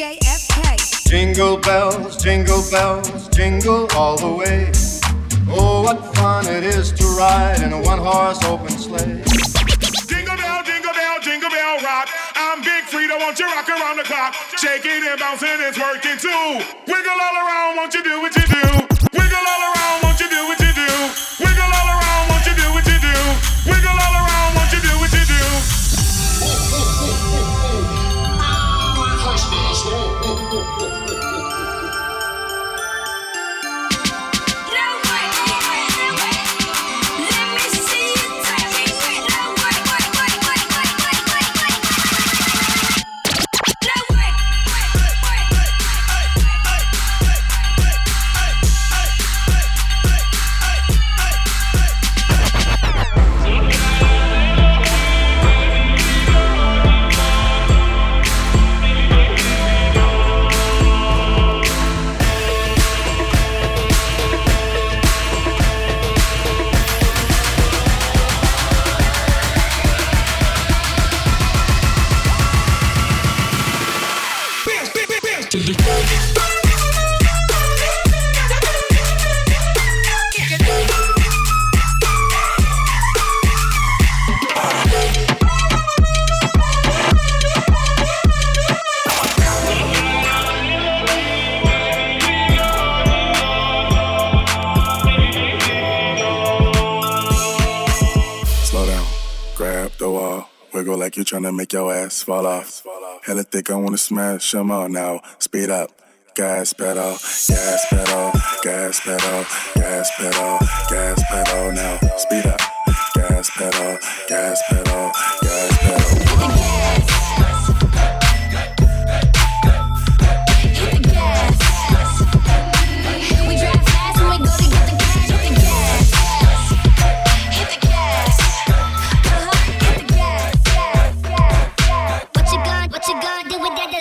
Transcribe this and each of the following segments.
JFK. Jingle bells, jingle bells, jingle all the way. Oh, what fun it is to ride in a one horse open sleigh. Jingle bell, jingle bell, jingle bell rock. I'm Big Freedia, won't you rock around the clock? Shaking and bouncing, it's working too. Wiggle all around, won't you do what you do? Slow down, grab the wall, wiggle like you're trying to make your ass fall off. Hella thick, I wanna smash them all now. Speed up, gas pedal, gas pedal, gas pedal, gas pedal, gas pedal now. Speed up, gas pedal, gas pedal, gas pedal.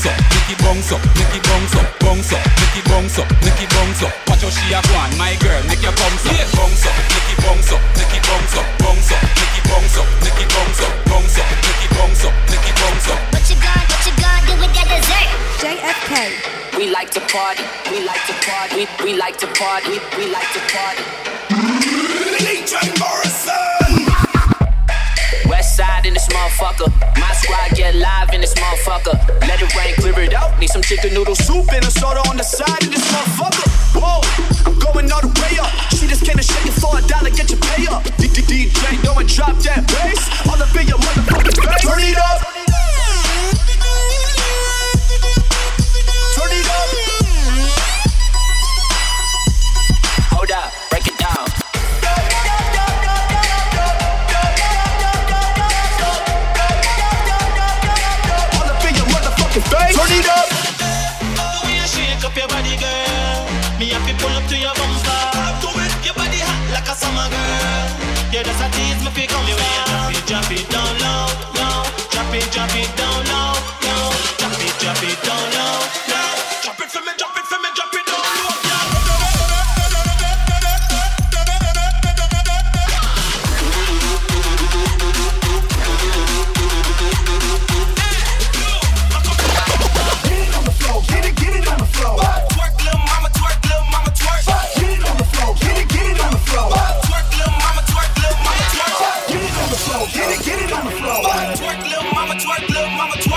bounce up, bounce up, make it bounce up, make it bounce up, bounce up, make it bounce up, make it bounce up. Watch how she a go on, my girl, make your bounce up, bounce up, make it bounce up, make it bounce up, bounce up, make it bounce up, make it bounce up, bounce up, make it bounce up, make it bounce up. What you gonna, what you gonna do with that dessert? JFK. We like to party, we like to party, we, we like to party, we, we like to party. West motherfucker. My squad get live in this motherfucker. Let it rain, clear it out. Need some chicken noodle soup and a soda on the side of this motherfucker. Whoa, I'm going all the way up. She just came to shake it for a dollar, get your pay up. DJ, go and drop that bass. All up in your motherfucking face. Turn it up. Girl, me to pull up to your bumper. Do it. Your body hot like a summer girl. Yeah, that's a tease me fi come far. You drop it, drop it down low, low. Drop it, drop it down low, low. Drop it, drop it down low, mama, twerk, little mama, twerk.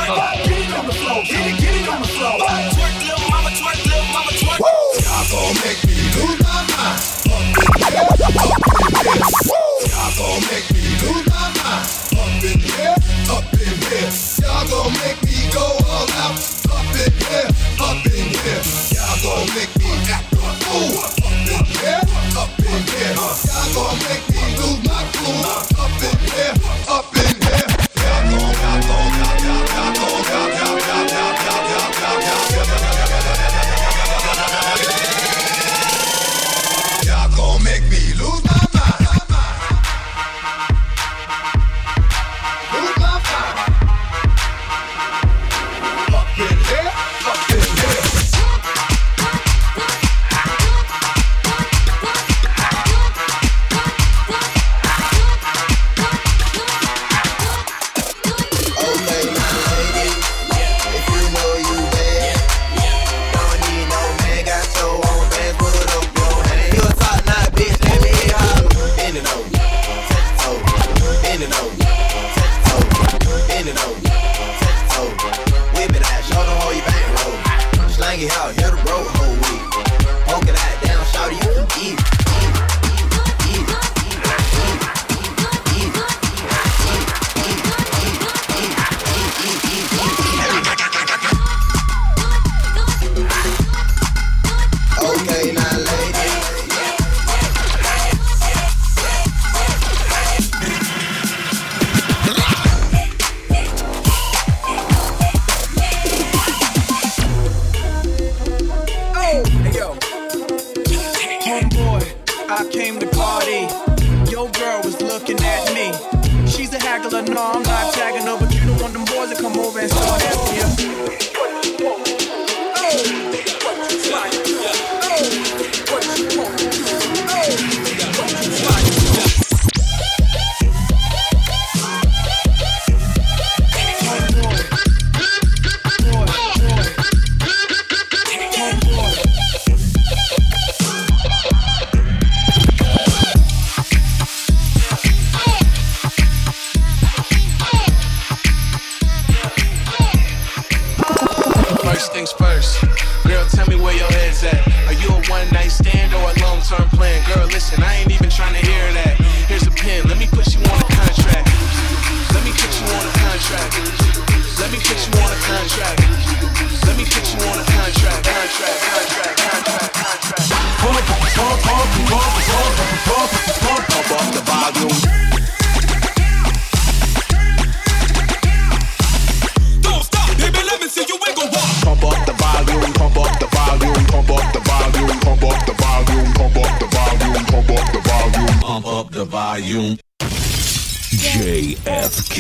to haggle no, I'm not tagging but You don't want them boys to come over and start after you.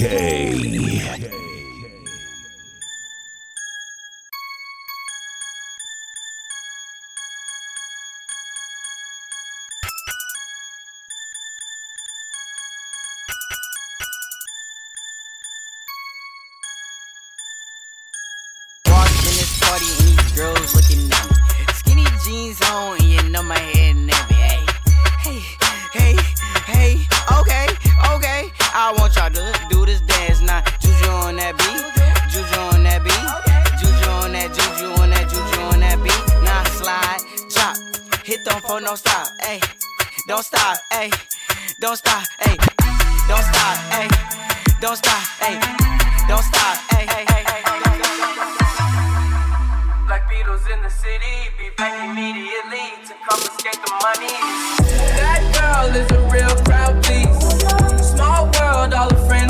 DK. on, don't stop, hey. Don't stop, hey. Don't stop, hey. Don't stop, hey. Don't stop, hey. Don't stop, hey. Like Beatles in the city, be back immediately to confiscate the money. That girl is a real crowd please. Small world, all the friends.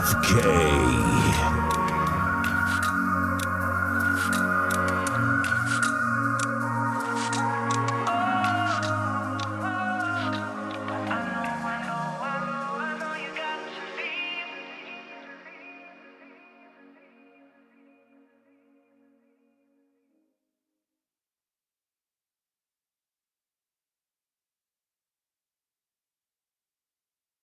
FK.